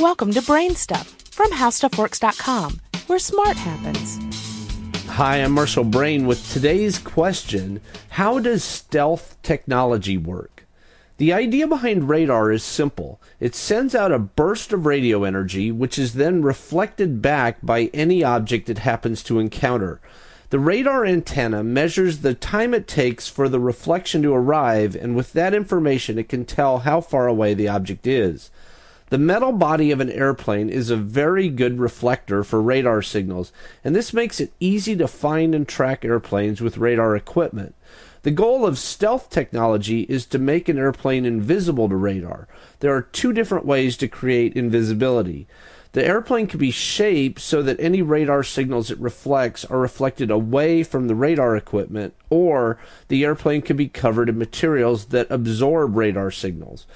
Welcome to Brain Stuff from HowStuffWorks.com, where smart happens. Hi, I'm Marshall Brain with today's question How does stealth technology work? The idea behind radar is simple. It sends out a burst of radio energy, which is then reflected back by any object it happens to encounter. The radar antenna measures the time it takes for the reflection to arrive, and with that information, it can tell how far away the object is. The metal body of an airplane is a very good reflector for radar signals, and this makes it easy to find and track airplanes with radar equipment. The goal of stealth technology is to make an airplane invisible to radar. There are two different ways to create invisibility. The airplane can be shaped so that any radar signals it reflects are reflected away from the radar equipment, or the airplane can be covered in materials that absorb radar signals.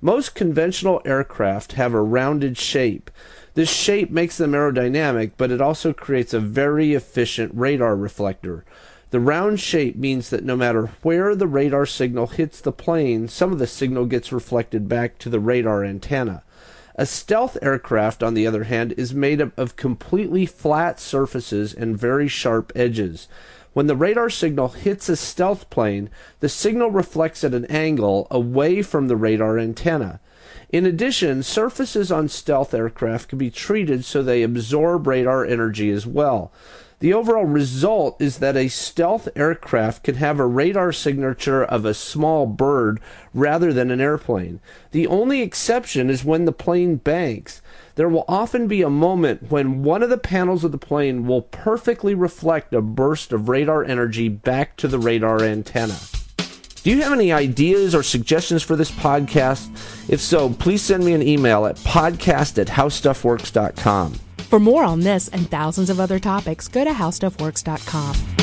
Most conventional aircraft have a rounded shape. This shape makes them aerodynamic, but it also creates a very efficient radar reflector. The round shape means that no matter where the radar signal hits the plane, some of the signal gets reflected back to the radar antenna. A stealth aircraft, on the other hand, is made up of completely flat surfaces and very sharp edges. When the radar signal hits a stealth plane, the signal reflects at an angle away from the radar antenna. In addition, surfaces on stealth aircraft can be treated so they absorb radar energy as well. The overall result is that a stealth aircraft can have a radar signature of a small bird rather than an airplane. The only exception is when the plane banks. There will often be a moment when one of the panels of the plane will perfectly reflect a burst of radar energy back to the radar antenna. Do you have any ideas or suggestions for this podcast? If so, please send me an email at podcast at howstuffworks.com. For more on this and thousands of other topics, go to HowStuffWorks.com.